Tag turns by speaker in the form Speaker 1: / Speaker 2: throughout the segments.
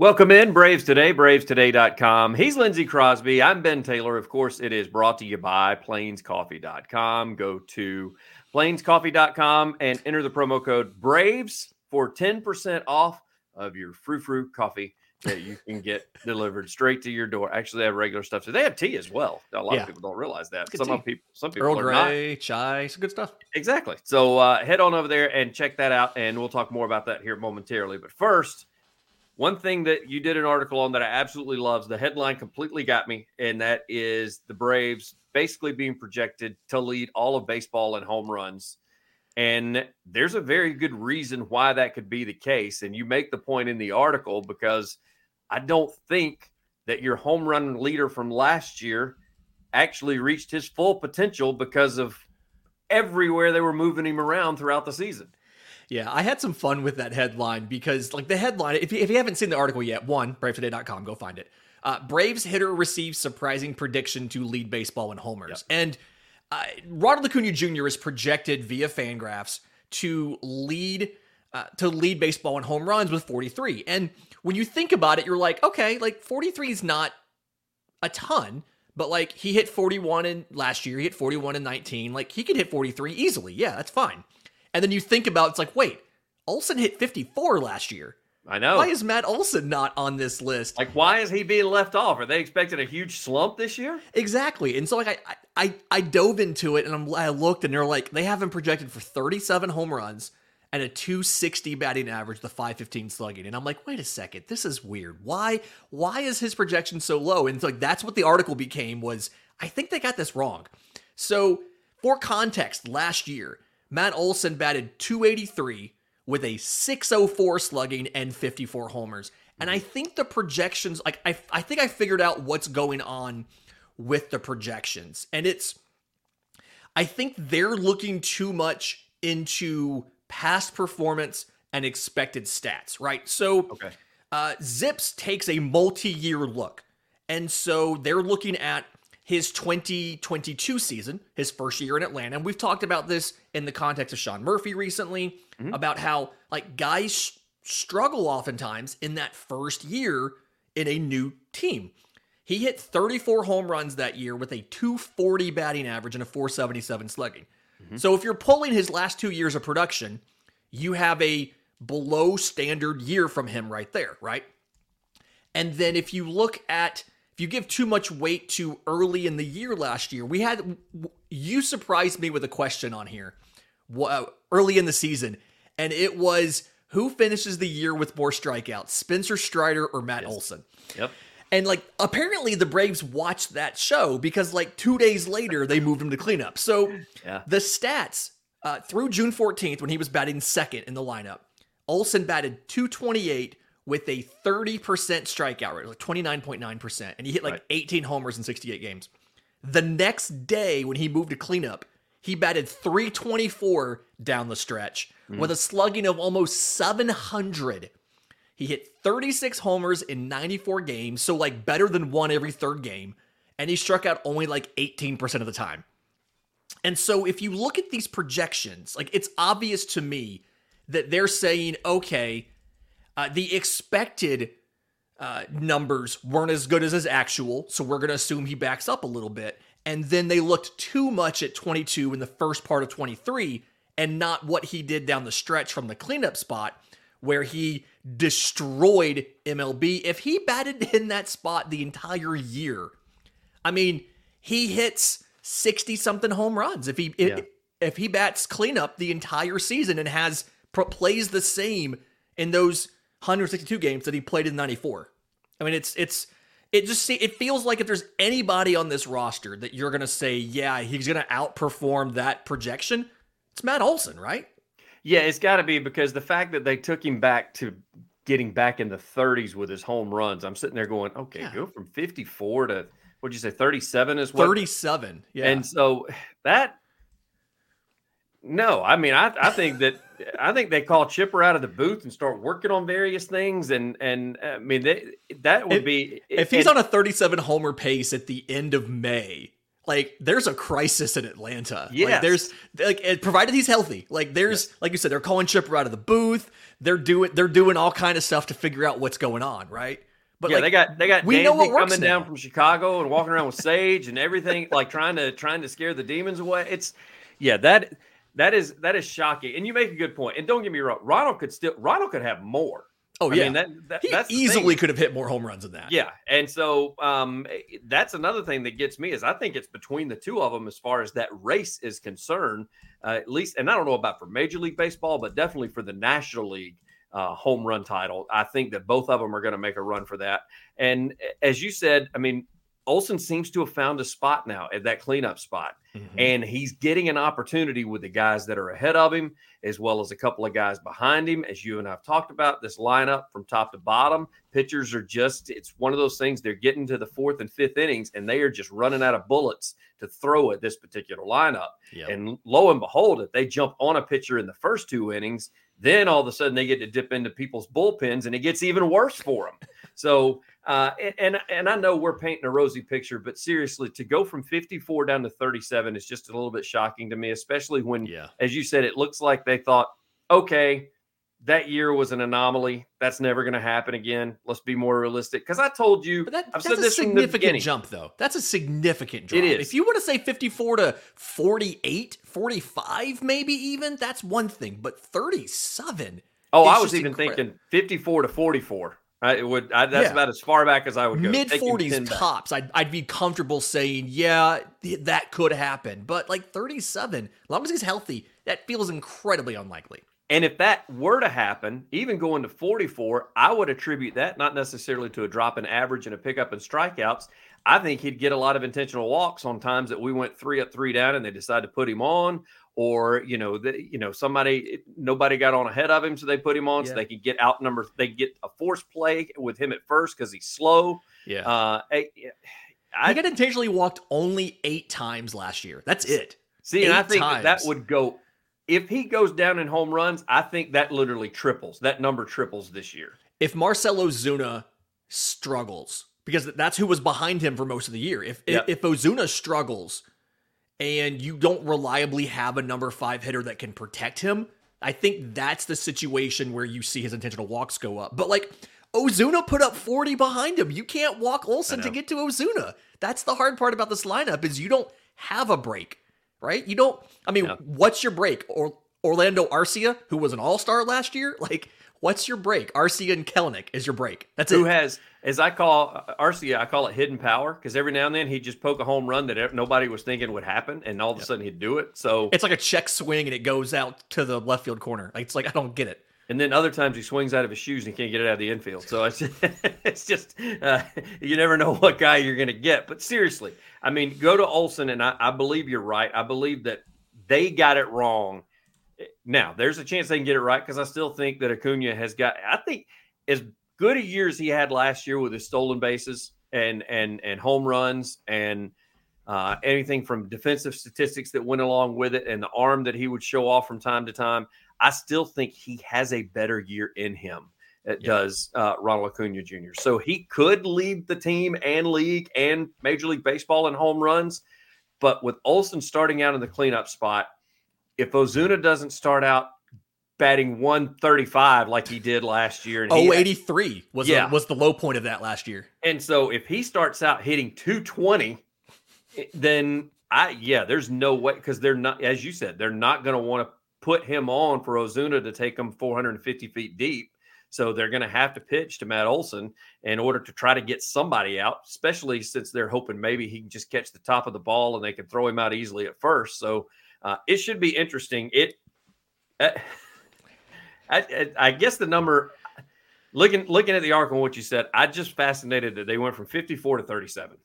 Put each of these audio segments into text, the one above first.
Speaker 1: Welcome in, Braves Today, bravestoday.com. He's Lindsay Crosby. I'm Ben Taylor. Of course, it is brought to you by plainscoffee.com. Go to plainscoffee.com and enter the promo code BRAVES for 10% off of your frou frou coffee that you can get delivered straight to your door. Actually, they have regular stuff. So they have tea as well. A lot
Speaker 2: Yeah.
Speaker 1: of people don't realize that. Some people, some people
Speaker 2: Earl
Speaker 1: are not.
Speaker 2: Grey, chai, some good stuff.
Speaker 1: Exactly. So uh, head on over there and check that out, and we'll talk more about that here momentarily. But first, one thing that you did an article on that I absolutely loves. The headline completely got me, and that is the Braves basically being projected to lead all of baseball in home runs. And there's a very good reason why that could be the case. And you make the point in the article because I don't think that your home run leader from last year actually reached his full potential because of everywhere they were moving him around throughout the season.
Speaker 2: Yeah, I had some fun with that headline because, like, the headline, if you, if you haven't seen the article yet, one, bravetoday.com, go find it. Uh, Braves hitter receives surprising prediction to lead baseball in homers. And uh, Ronald Acuna Jr. is projected via Fangraphs to lead uh, to lead baseball in home runs with 43. And when you think about it, you're like, okay, like 43 is not a ton, but like he hit 41 in last year, he hit 41 in 19. Like he could hit 43 easily. Yeah, that's fine. And then you think about it's like, wait, Olson hit 54 last year.
Speaker 1: I know.
Speaker 2: Why is Matt Olson not on this list?
Speaker 1: like, why is he being left off? Are they expecting a huge slump this year?
Speaker 2: Exactly. And so like I I I dove into it and I'm, I looked and they're like they have him projected for 37 home runs and a 260 batting average, the 515 slugging. And I'm like, wait a second, this is weird. Why why is his projection so low? And it's like that's what the article became was I think they got this wrong. So for context, last year, Matt Olson batted 283 with a 604 slugging and 54 homers. And I think the projections, like I, I think I figured out what's going on with the projections. And it's, I think they're looking too much into past performance and expected stats, right? So
Speaker 1: Okay.
Speaker 2: uh, Zips takes a multi-year look, and so they're looking at his 2022 season, his first year in Atlanta. And we've talked about this in the context of Sean Murphy recently mm-hmm. about how like guys s- struggle oftentimes in that first year in a new team. He hit 34 home runs that year with a 240 batting average and a 477 slugging. Mm-hmm. So if you're pulling his last two years of production, you have a below standard year from him right there, right? And then if you look at you give too much weight to early in the year last year, we had you surprised me with a question on here early in the season, and it was who finishes the year with more strikeouts, Spencer Strider or Matt Olson?
Speaker 1: Yep.
Speaker 2: And like apparently the Braves watched that show because like two days later they moved him to cleanup. So
Speaker 1: Yeah.
Speaker 2: the stats uh, through June 14th when he was batting second in the lineup, Olson batted 228 with a 30% strikeout rate, like 29.9%, and he hit like
Speaker 1: Right.
Speaker 2: 18 homers in 68 games. The next day when he moved to cleanup, he batted 324 down the stretch mm. with a slugging of almost 700. He hit 36 homers in 94 games, so like better than one every third game, and he struck out only like 18% of the time. And so if you look at these projections, like it's obvious to me that they're saying, okay, uh, the expected uh, numbers weren't as good as his actual, so we're going to assume he backs up a little bit. And then they looked too much at 22 in the first part of 23 and not what he did down the stretch from the cleanup spot where he destroyed MLB. If he batted in that spot the entire year, I mean, he hits 60 something home runs. If he
Speaker 1: Yeah.
Speaker 2: if, if he bats cleanup the entire season and has pro- plays the same in those 162 games that he played in 94. I mean, it's it's it just see it feels like if there's anybody on this roster that you're going to say, yeah, he's going to outperform that projection, it's Matt Olson, right?
Speaker 1: Yeah, it's got to be because the fact that they took him back to getting back in the 30s with his home runs, I'm sitting there going, okay,
Speaker 2: Yeah.
Speaker 1: go from 54 to what'd you say, 37 is what?
Speaker 2: 37. Yeah.
Speaker 1: And so that, no, I mean, I, I think that I think they call Chipper out of the booth and start working on various things, and and uh, I mean they, that would
Speaker 2: If-
Speaker 1: be
Speaker 2: if he's
Speaker 1: and-
Speaker 2: on a 37 homer pace at the end of May, like there's a crisis in Atlanta. Like there's like provided he's healthy. Like there's like you said, they're calling Chipper out of the booth. They're doing they're doing all kind of stuff to figure out what's going on, right? But
Speaker 1: yeah,
Speaker 2: like
Speaker 1: they got they got
Speaker 2: we know what works
Speaker 1: coming down from Chicago and walking around with sage and everything, like trying to trying to scare the demons away. It's yeah, that that is that is shocking. And you make a good point. And don't get me wrong, Ronald could still Ronald could have more.
Speaker 2: oh
Speaker 1: I
Speaker 2: yeah,
Speaker 1: mean, that, that
Speaker 2: he
Speaker 1: that's
Speaker 2: easily could have hit more home runs than that.
Speaker 1: Yeah, and so um, that's another thing that gets me is I think it's between the two of them as far as that race is concerned. Uh, at least, and I don't know about for Major League Baseball, but definitely for the National League uh, home run title. I think that both of them are going to make a run for that. And as you said, I mean, Olson seems to have found a spot now at that cleanup spot
Speaker 2: Mhm.
Speaker 1: and he's getting an opportunity with the guys that are ahead of him as well as a couple of guys behind him as you and i've talked about this lineup from top to bottom pitchers are just it's one of those things they're getting to the fourth and fifth innings and they are just running out of bullets to throw at this particular lineup
Speaker 2: yeah.
Speaker 1: and lo and behold if they jump on a pitcher in the first two innings then all of a sudden they get to dip into people's bullpens and it gets even worse for them so uh, and, and I know we're painting a rosy picture, but seriously, to go from 54 down to 37 is just a little bit shocking to me, especially when,
Speaker 2: yeah.
Speaker 1: as you said, it looks like they thought, okay, that year was an anomaly. That's never going to happen again. Let's be more realistic. Because I told you,
Speaker 2: But that,
Speaker 1: I've
Speaker 2: that's
Speaker 1: said
Speaker 2: a
Speaker 1: this
Speaker 2: significant jump, though. That's a significant jump.
Speaker 1: is.
Speaker 2: If you were to say 54 to 48, 45, maybe even, that's one thing. But 37.
Speaker 1: Oh, I was even thinking 54 to 44. I, would. I, that's
Speaker 2: Yeah.
Speaker 1: about as far back as I would go.
Speaker 2: Mid
Speaker 1: Taking 10
Speaker 2: 40s
Speaker 1: back.
Speaker 2: tops, I'd, I'd be comfortable saying, yeah, th- that could happen. But like 37, as long as he's healthy, that feels incredibly unlikely.
Speaker 1: And if that were to happen, even going to 44, I would attribute that not necessarily to a drop in average and a pickup in strikeouts. I think he'd get a lot of intentional walks on times that we went three up, three down, and they decided to put him on, or you know, the, you know, somebody nobody got on ahead of him, so they put him on so they could get out number. They get a force play with him at first because he's slow.
Speaker 2: Yeah.
Speaker 1: Uh, I,
Speaker 2: he
Speaker 1: I
Speaker 2: got intentionally walked only eight times last year. That's it.
Speaker 1: see, and I think that, that would go. If he goes down in home runs, I think that literally triples. That number triples this year.
Speaker 2: if Marcell Ozuna struggles, because that's who was behind him for most of the year. If
Speaker 1: Yep.
Speaker 2: if, Ozuna struggles and you don't reliably have a number five hitter that can protect him, I think that's the situation where you see his intentional walks go up. But like Ozuna put up 40 behind him. You can't walk Olson to get to Ozuna. That's the hard part about this lineup is you don't have a break, right? You don't I mean,
Speaker 1: Yeah.
Speaker 2: what's your break? Or Orlando Arcia, who was an all-star last year? Like What's your break? Arcia and Kelenic is your break. That's
Speaker 1: who
Speaker 2: it.
Speaker 1: has, as I call Arcia, I call it hidden power because every now and then he'd just poke a home run that nobody was thinking would happen, and all of a sudden he'd do it. So,
Speaker 2: It's like a check swing and it goes out to the left field corner. Like, it's like I don't get it.
Speaker 1: and then other times he swings out of his shoes and he can't get it out of the infield. So it's it's just uh, you never know what guy you're going to get. But seriously, I mean, go to Olson, and I, I believe you're right. I believe that they got it wrong. Now, there's a chance they can get it right because I still think that Acuna has got. I think as good a year as he had last year with his stolen bases and and and home runs and uh, anything from defensive statistics that went along with it and the arm that he would show off from time to time. I still think he has a better year in him. It
Speaker 2: Yeah.
Speaker 1: does uh, Ronald Acuna Jr. So he could lead the team and league and Major League Baseball in home runs. But with Olson starting out in the cleanup spot, if Ozuna doesn't start out batting 135 like he did last year, and, he,
Speaker 2: Oh, 83 was
Speaker 1: Yeah.
Speaker 2: the, was the low point of that last year.
Speaker 1: and so if he starts out hitting 220, then I yeah, there's no way because they're not, as you said, they're not going to want to put him on for Ozuna to take him 450 feet deep. So they're going to have to pitch to Matt Olson in order to try to get somebody out, especially since they're hoping maybe he can just catch the top of the ball and they can throw him out easily at first. So uh, it should be interesting. It, uh, I, I, guess the number looking looking at the article and what you said, I just fascinated that they went from 54 to 37.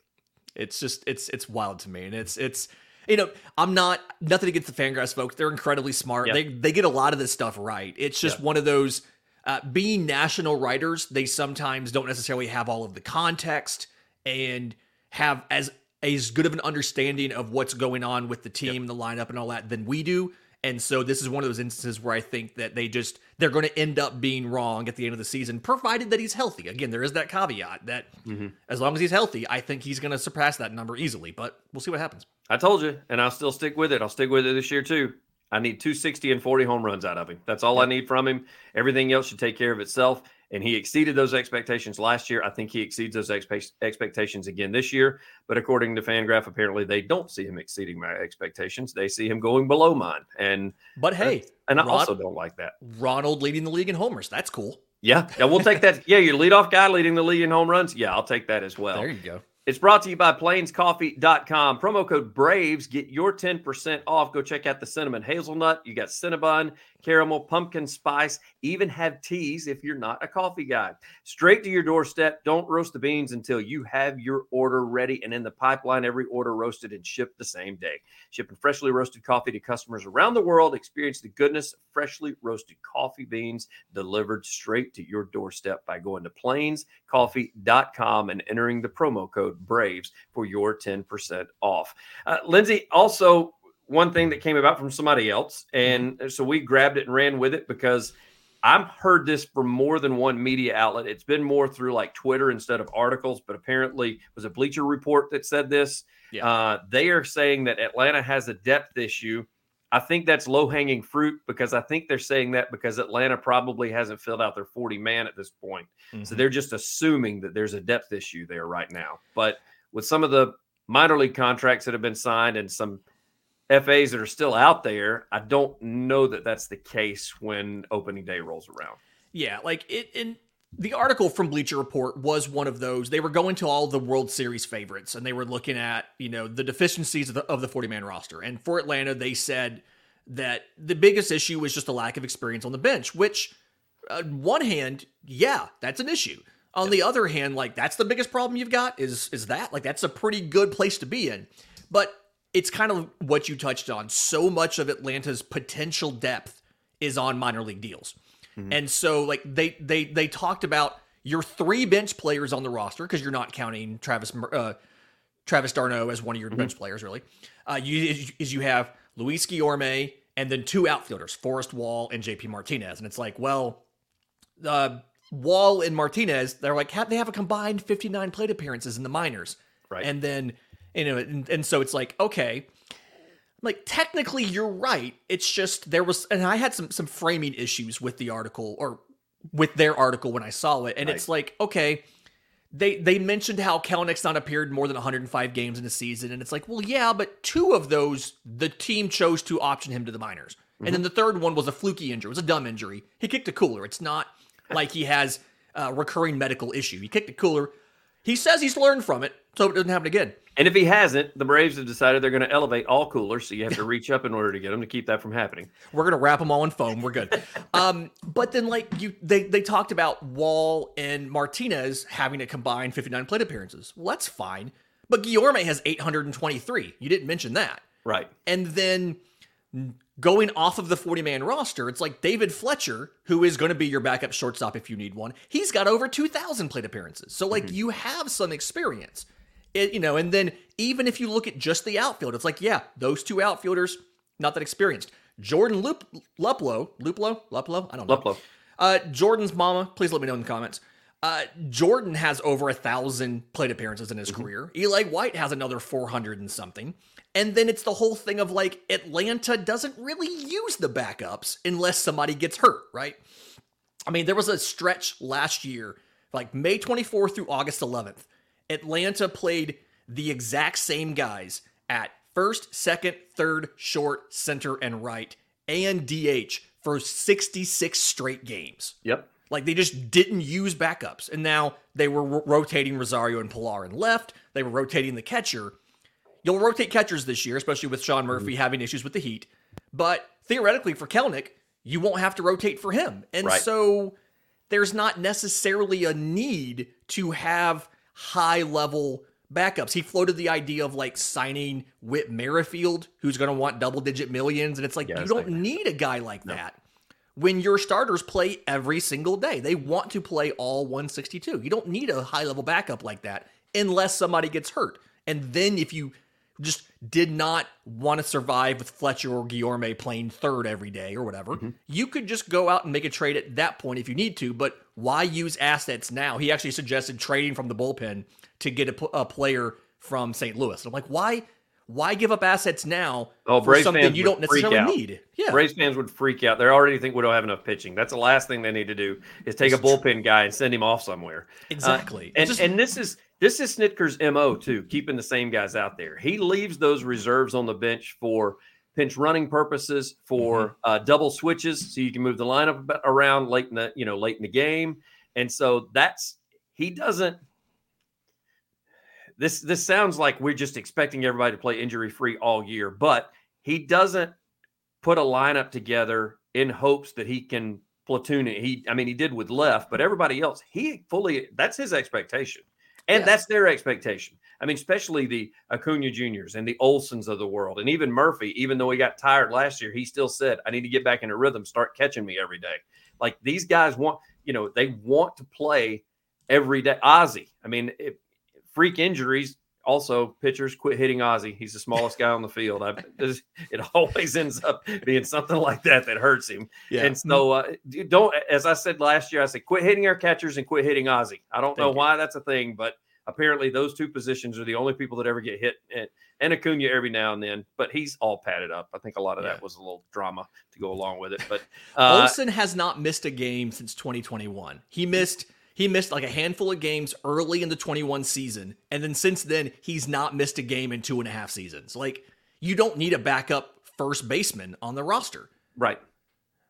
Speaker 2: It's just it's it's wild to me, and it's it's you know I'm not nothing against the Fangraphs folks. They're incredibly smart.
Speaker 1: Yeah.
Speaker 2: They they get a lot of this stuff right. It's just
Speaker 1: Yeah.
Speaker 2: one of those uh, being national writers. They sometimes don't necessarily have all of the context and have as as good of an understanding of what's going on with the team, the lineup, and all that than we do. And so this is one of those instances where I think that they just they're going to end up being wrong at the end of the season, provided that he's healthy. Again, there is that caveat that
Speaker 1: Mm-hmm.
Speaker 2: as long as he's healthy, I think he's going to surpass that number easily. But we'll see what happens.
Speaker 1: I told you, and I'll still stick with it. I'll stick with it this year too. I need 260 and 40 home runs out of him. That's all I need from him. Everything else should take care of itself. And he exceeded those expectations last year. I think he exceeds those expe- expectations again this year. But according to Fangraph, apparently they don't see him exceeding my expectations. They see him going below mine. And
Speaker 2: But hey,
Speaker 1: and I
Speaker 2: Ron-
Speaker 1: also don't like that.
Speaker 2: Ronald leading the league in homers. That's cool.
Speaker 1: Yeah, yeah, we'll take that. Yeah, your leadoff guy leading the league in home runs. Yeah, I'll take that as well.
Speaker 2: there you go.
Speaker 1: It's brought to you by plainscoffee.com. Promo code BRAVES. Get your 10% off. Go check out the cinnamon hazelnut. You got Cinnabon, caramel, pumpkin spice, even have teas if you're not a coffee guy. Straight to your doorstep. Don't roast the beans until you have your order ready and in the pipeline. Every order roasted and shipped the same day. Shipping freshly roasted coffee to customers around the world. Experience the goodness of freshly roasted coffee beans delivered straight to your doorstep by going to plainscoffee.com and entering the promo code BRAVES for your 10% off. Uh, Lindsay, also one thing that came about from somebody else. And so we grabbed it and ran with it because I've heard this from more than one media outlet. It's been more through like Twitter instead of articles, but apparently it was a Bleacher Report that said this.
Speaker 2: Yeah.
Speaker 1: Uh, they are saying that Atlanta has a depth issue. I think that's low hanging fruit because I think they're saying that because Atlanta probably hasn't filled out their 40 man at this point. So
Speaker 2: Mhm.
Speaker 1: they're just assuming that there's a depth issue there right now. But with some of the minor league contracts that have been signed and some FAs that are still out there, I don't know that that's the case when opening day rolls around.
Speaker 2: Yeah, like it in the article from Bleacher Report was one of those. They were going to all the World Series favorites and they were looking at, you know, the deficiencies of the, of the 40 man roster. And for Atlanta, they said that the biggest issue was just a lack of experience on the bench, which, on one hand, yeah, that's an issue. On the other hand, like that's the biggest problem you've got is is that like that's a pretty good place to be in. But it's kind of what you touched on. So much of Atlanta's potential depth is on minor league deals. And so like they they they talked about your three bench players on the roster because you're not counting Travis uh, Travis d'Arnaud as one of your bench players really. Uh, you is, is you have Luis Guillorme and then two outfielders, Forrest Wall and JP Martinez. And it's like, well, uh, Wall and Martinez, they're like have, they have a combined 59 plate appearances in the minors.
Speaker 1: Right.
Speaker 2: And then you know and, and so it's like, okay, like technically you're right. It's just there was and I had some some framing issues with the article or with their article when I saw it. And it's like, okay, they they mentioned how Kelenic's not appeared more than 105 games in a season. And it's like, well, yeah, but two of those the team chose to option him to the minors. And then mm-hmm. the third one was a fluky injury. It was a dumb injury. He kicked a cooler. It's not like he has a recurring medical issue. He kicked a cooler. He says he's learned from it, so it doesn't happen again.
Speaker 1: And if he hasn't, the Braves have decided they're going to elevate all coolers, so you have to reach up in order to get them to keep that from happening.
Speaker 2: We're gonna wrap them all in foam. We're good. um, but then like you, they they talked about Wall and Martinez having to combine 59 plate appearances. Well, that's fine. But Guillorme has 823. You didn't mention that.
Speaker 1: Right.
Speaker 2: And then going off of the 40 man roster, it's like David Fletcher, who is going to be your backup shortstop if you need one. He's got over 2,000 plate appearances. So, like, you have some experience. It, you know, and then even if you look at just the outfield, it's like, yeah, those two outfielders, not that experienced. Jordan Lup- Luplow, Luplow, Luplow, I don't know.
Speaker 1: Luplow.
Speaker 2: Uh, Jordan's mama, please let me know in the comments. Uh, Jordan has over a thousand plate appearances in his career. Eli White has another 400 and something. And then it's the whole thing of like Atlanta doesn't really use the backups unless somebody gets hurt, right? I mean, there was a stretch last year, like May 24th through August 11th. Atlanta played the exact same guys at first, second, third, short, center, and right, and DH for 66 straight games.
Speaker 1: Yep.
Speaker 2: Like they just didn't use backups. And now they were ro- rotating Rosario and Pillar and left. They were rotating the catcher. You'll rotate catchers this year, especially with Sean Murphy mm-hmm. having issues with the heat. But theoretically, for Kelenic, you won't have to rotate for him. And
Speaker 1: Right.
Speaker 2: so there's not necessarily a need to have high level backups. He floated the idea of like signing Whit Merrifield, who's going to want double digit millions. And it's like,
Speaker 1: Yeah,
Speaker 2: you don't
Speaker 1: like-
Speaker 2: need a guy like that when your starters play every single day. They want to play all 162. You don't need a high level backup like that unless somebody gets hurt. And then if you just did not want to survive with Fletcher or Guillorme playing third every day or whatever,
Speaker 1: Mhm.
Speaker 2: you could just go out and make a trade at that point if you need to. But why use assets now? He actually suggested trading from the bullpen to get a player from St. Louis. And I'm like, why? Why give up assets now
Speaker 1: Oh,
Speaker 2: for
Speaker 1: Braves
Speaker 2: something
Speaker 1: fans
Speaker 2: you don't necessarily need? Yeah,
Speaker 1: Braves fans would freak out. They already think we don't have enough pitching. That's the last thing they need to do is take a bullpen guy and send him off somewhere.
Speaker 2: Uh, exactly.
Speaker 1: And
Speaker 2: Just-
Speaker 1: and this is this is Snitker's mo too, keeping the same guys out there. He leaves those reserves on the bench for pinch running purposes, for
Speaker 2: Mm-hmm.
Speaker 1: uh, double switches, so you can move the lineup around late in the you know late in the game. And so that's he doesn't. This this sounds like we're just expecting everybody to play injury free all year, but he doesn't put a lineup together in hopes that he can platoon it. He, I mean, he did with left, but everybody else, he fully that's his expectation, and
Speaker 2: Yeah.
Speaker 1: that's their expectation. I mean, especially the Acuna Juniors and the Olsons of the world, and even Murphy. Even though he got tired last year, he still said, "I need to get back in a rhythm, start catching me every day." Like these guys want, you know, they want to play every day. Ozzy, I mean, if, freak injuries. Also, pitchers quit hitting Ozzy. He's the smallest guy on the field. I, it always ends up being something like that that hurts him.
Speaker 2: yeah.
Speaker 1: And so, uh, don't, as I said last year, I said, quit hitting our catchers and quit hitting Ozzy. I don't know
Speaker 2: you.
Speaker 1: why that's a thing, but apparently those two positions are the only people that ever get hit. And, and Acuna every now and then, but he's all padded up. I think a lot of
Speaker 2: Yeah.
Speaker 1: that was a little drama to go along with it. But uh,
Speaker 2: Olson has not missed a game since 2021. He missed he missed like a handful of games early in the 21 season, and then since then he's not missed a game in two and a half seasons. Like you don't need a backup first baseman on the roster.
Speaker 1: right.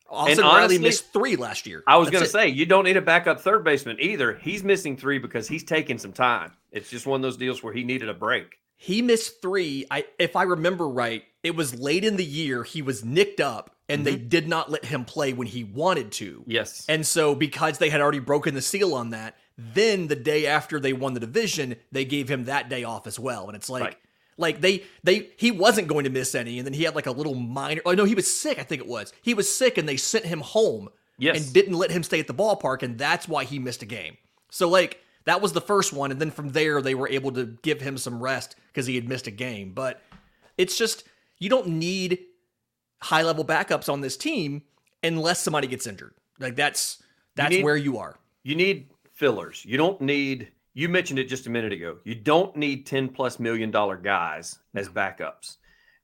Speaker 2: Austin
Speaker 1: honestly,
Speaker 2: Riley missed three last year.
Speaker 1: I was going to say, you don't need a backup third baseman either. He's missing three because he's taking some time. It's just one of those deals where he needed a break.
Speaker 2: he missed three. I if I remember right, it was late in the year. He was nicked up, and they mm-hmm. did not let him play when he wanted to.
Speaker 1: Yes.
Speaker 2: And so, because they had already broken the seal on that, then the day after they won the division, they gave him that day off as well. And it's like,
Speaker 1: Right.
Speaker 2: like they they he wasn't going to miss any, and then he had like a little minor. Oh no, he was sick. I think it was. He was sick, and they sent him home
Speaker 1: yes.
Speaker 2: and didn't let him stay at the ballpark, and that's why he missed a game. So like that was the first one, and then from there they were able to give him some rest because he had missed a game. But it's just you don't need high level backups on this team unless somebody gets injured. Like that's that's
Speaker 1: need-
Speaker 2: where you are.
Speaker 1: you need fillers. You don't need. You mentioned it just a minute ago. You don't need ten plus million dollar guys as backups,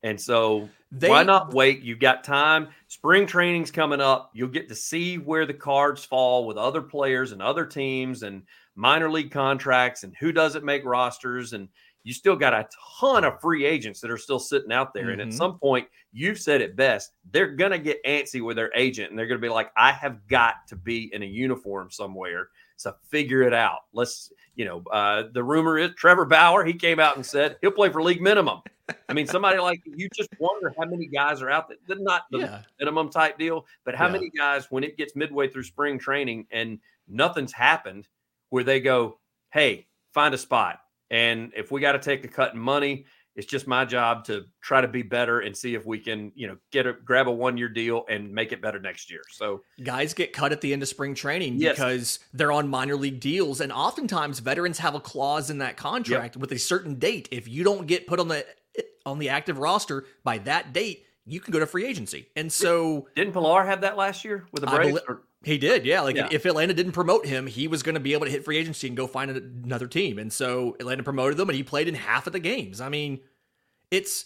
Speaker 1: and so
Speaker 2: They-
Speaker 1: why not wait? You've got time. Spring training's coming up. You'll get to see where the cards fall with other players and other teams and minor league contracts and who doesn't make rosters and. You still got a ton of free agents that are still sitting out there. And at
Speaker 2: Mhm.
Speaker 1: some point, you've said it best. They're going to get antsy with their agent and they're going to be like, I have got to be in a uniform somewhere. So figure it out. Let's, you know, uh, the rumor is Trevor Bauer, he came out and said he'll play for league minimum. I mean, somebody like you just wonder how many guys are out there. They're not the
Speaker 2: Yeah.
Speaker 1: minimum type deal, but how
Speaker 2: Yeah.
Speaker 1: many guys, when it gets midway through spring training and nothing's happened, where they go, hey, find a spot. And if we got to take a cut in money, it's just my job to try to be better and see if we can, you know, get a grab a one year deal and make it better next year. So
Speaker 2: Guys get cut at the end of spring training
Speaker 1: Yes.
Speaker 2: because they're on minor league deals, and oftentimes veterans have a clause in that contract with a certain date. If you don't get put on the on the active roster by that date, you can go to free agency. And so
Speaker 1: didn't Pillar have that last year with the Braves?
Speaker 2: belie-
Speaker 1: Or-
Speaker 2: He did, yeah. Like
Speaker 1: Yeah.
Speaker 2: if Atlanta didn't promote him, he was going to be able to hit free agency and go find another team. And so Atlanta promoted them, and he played in half of the games. I mean, it's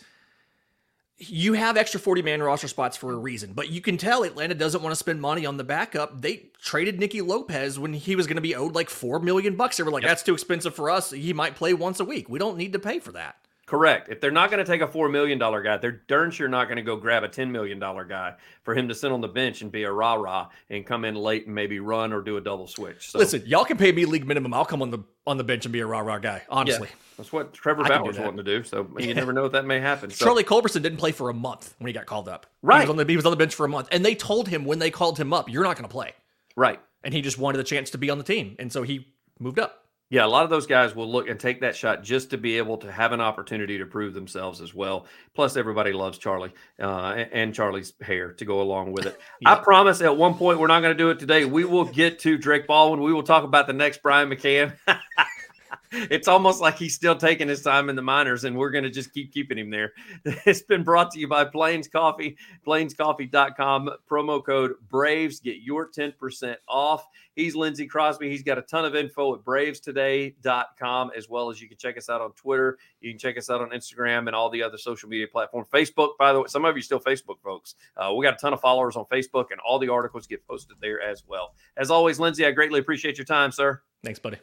Speaker 2: you have extra forty man roster spots for a reason, but you can tell Atlanta doesn't want to spend money on the backup. They traded Nicky Lopez when he was going to be owed like four million bucks. They were like,
Speaker 1: Yep.
Speaker 2: "That's too expensive for us. He might play once a week. We don't need to pay for that."
Speaker 1: Correct. If they're not going to take a $4 million guy, they're darn sure not going to go grab a $10 million guy for him to sit on the bench and be a rah rah and come in late and maybe run or do a double switch. So
Speaker 2: Listen, y'all can pay me league minimum. I'll come on the on the bench and be a rah rah guy. Honestly.
Speaker 1: that's what Trevor Bauer's wanting to do. So you never know if that may happen. So,
Speaker 2: Charlie Culberson didn't play for a month when he got called up. He
Speaker 1: Right.
Speaker 2: was, on the, he was on the bench for a month. And they told him when they called him up, you're not going to play.
Speaker 1: right.
Speaker 2: And he just wanted a chance to be on the team. And so he moved up.
Speaker 1: Yeah, a lot of those guys will look and take that shot just to be able to have an opportunity to prove themselves as well. Plus, everybody loves Charlie uh, and- and Charlie's hair to go along with it. I promise at one point, we're not going to do it today. We will get to Drake Baldwin. We will talk about the next Brian McCann. it's almost like he's still taking his time in the minors, and we're going to just keep keeping him there. It's been brought to you by Plains Coffee, plainscoffee.com, promo code BRAVES. Get your 10% off. He's Lindsay Crosby. He's got a ton of info at bravestoday.com, as well as you can check us out on Twitter. You can check us out on Instagram and all the other social media platforms. Facebook, by the way, some of you still Facebook folks. Uh, we got a ton of followers on Facebook, and all the articles get posted there as well. As always, Lindsay, I greatly appreciate your time, sir.
Speaker 2: Thanks, buddy.